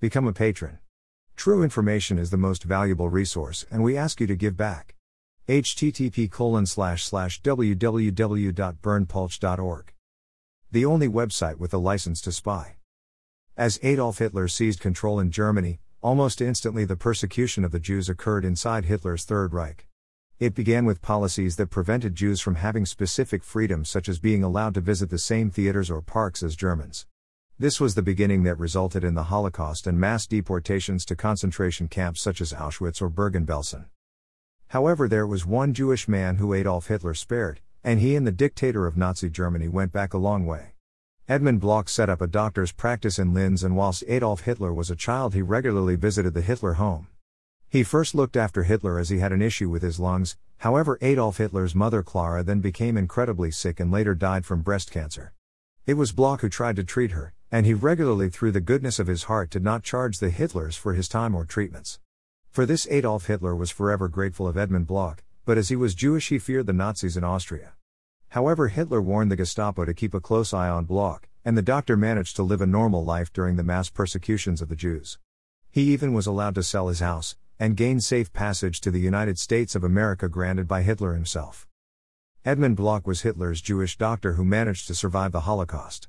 Become a patron. True information is the most valuable resource, and we ask you to give back. http www.berndpulch.org. The only website with a license to spy. As Adolf Hitler seized control in Germany, almost instantly the persecution of the Jews occurred inside Hitler's Third Reich. It began with policies that prevented Jews from having specific freedoms such as being allowed to visit the same theaters or parks as Germans. This was the beginning that resulted in the Holocaust and mass deportations to concentration camps such as Auschwitz or Bergen-Belsen. However, there was one Jewish man who Adolf Hitler spared, and he and the dictator of Nazi Germany went back a long way. Edmund Bloch set up a doctor's practice in Linz, and whilst Adolf Hitler was a child, he regularly visited the Hitler home. He first looked after Hitler as he had an issue with his lungs, however, Adolf Hitler's mother Clara then became incredibly sick and later died from breast cancer. It was Bloch who tried to treat her, and he regularly, through the goodness of his heart, did not charge the Hitlers for his time or treatments. For this, Adolf Hitler was forever grateful of Edmund Bloch, but as he was Jewish, he feared the Nazis in Austria. However, Hitler warned the Gestapo to keep a close eye on Bloch, and the doctor managed to live a normal life during the mass persecutions of the Jews. He even was allowed to sell his house, and gain safe passage to the United States of America granted by Hitler himself. Edmund Bloch was Hitler's Jewish doctor who managed to survive the Holocaust.